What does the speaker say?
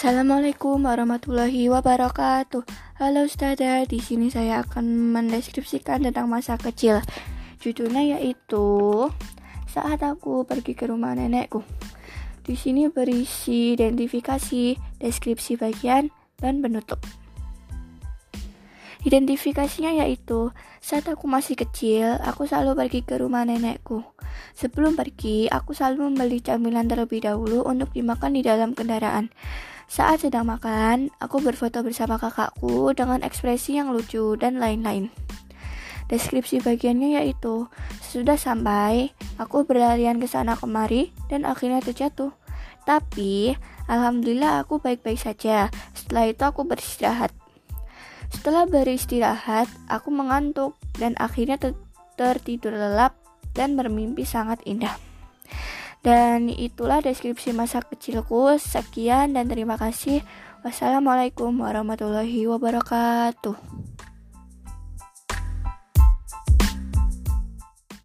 Assalamualaikum warahmatullahi wabarakatuh. Halo Ustazah, di sini saya akan mendeskripsikan tentang masa kecil. Judulnya yaitu saat aku pergi ke rumah nenekku. Di sini berisi identifikasi, deskripsi bagian, dan penutup. Identifikasinya yaitu saat aku masih kecil, aku selalu pergi ke rumah nenekku. Sebelum pergi, aku selalu membeli camilan terlebih dahulu untuk dimakan di dalam kendaraan. Saat sedang makan, aku berfoto bersama kakakku dengan ekspresi yang lucu dan lain-lain. Deskripsi bagiannya yaitu, sesudah sampai, aku berlarian ke sana kemari dan akhirnya terjatuh. Tapi, alhamdulillah aku baik-baik saja. Setelah itu aku beristirahat. Setelah beristirahat, aku mengantuk dan akhirnya ter tertidur lelap dan bermimpi sangat indah. Dan itulah deskripsi masa kecilku. Sekian dan terima kasih. Wassalamualaikum warahmatullahi wabarakatuh.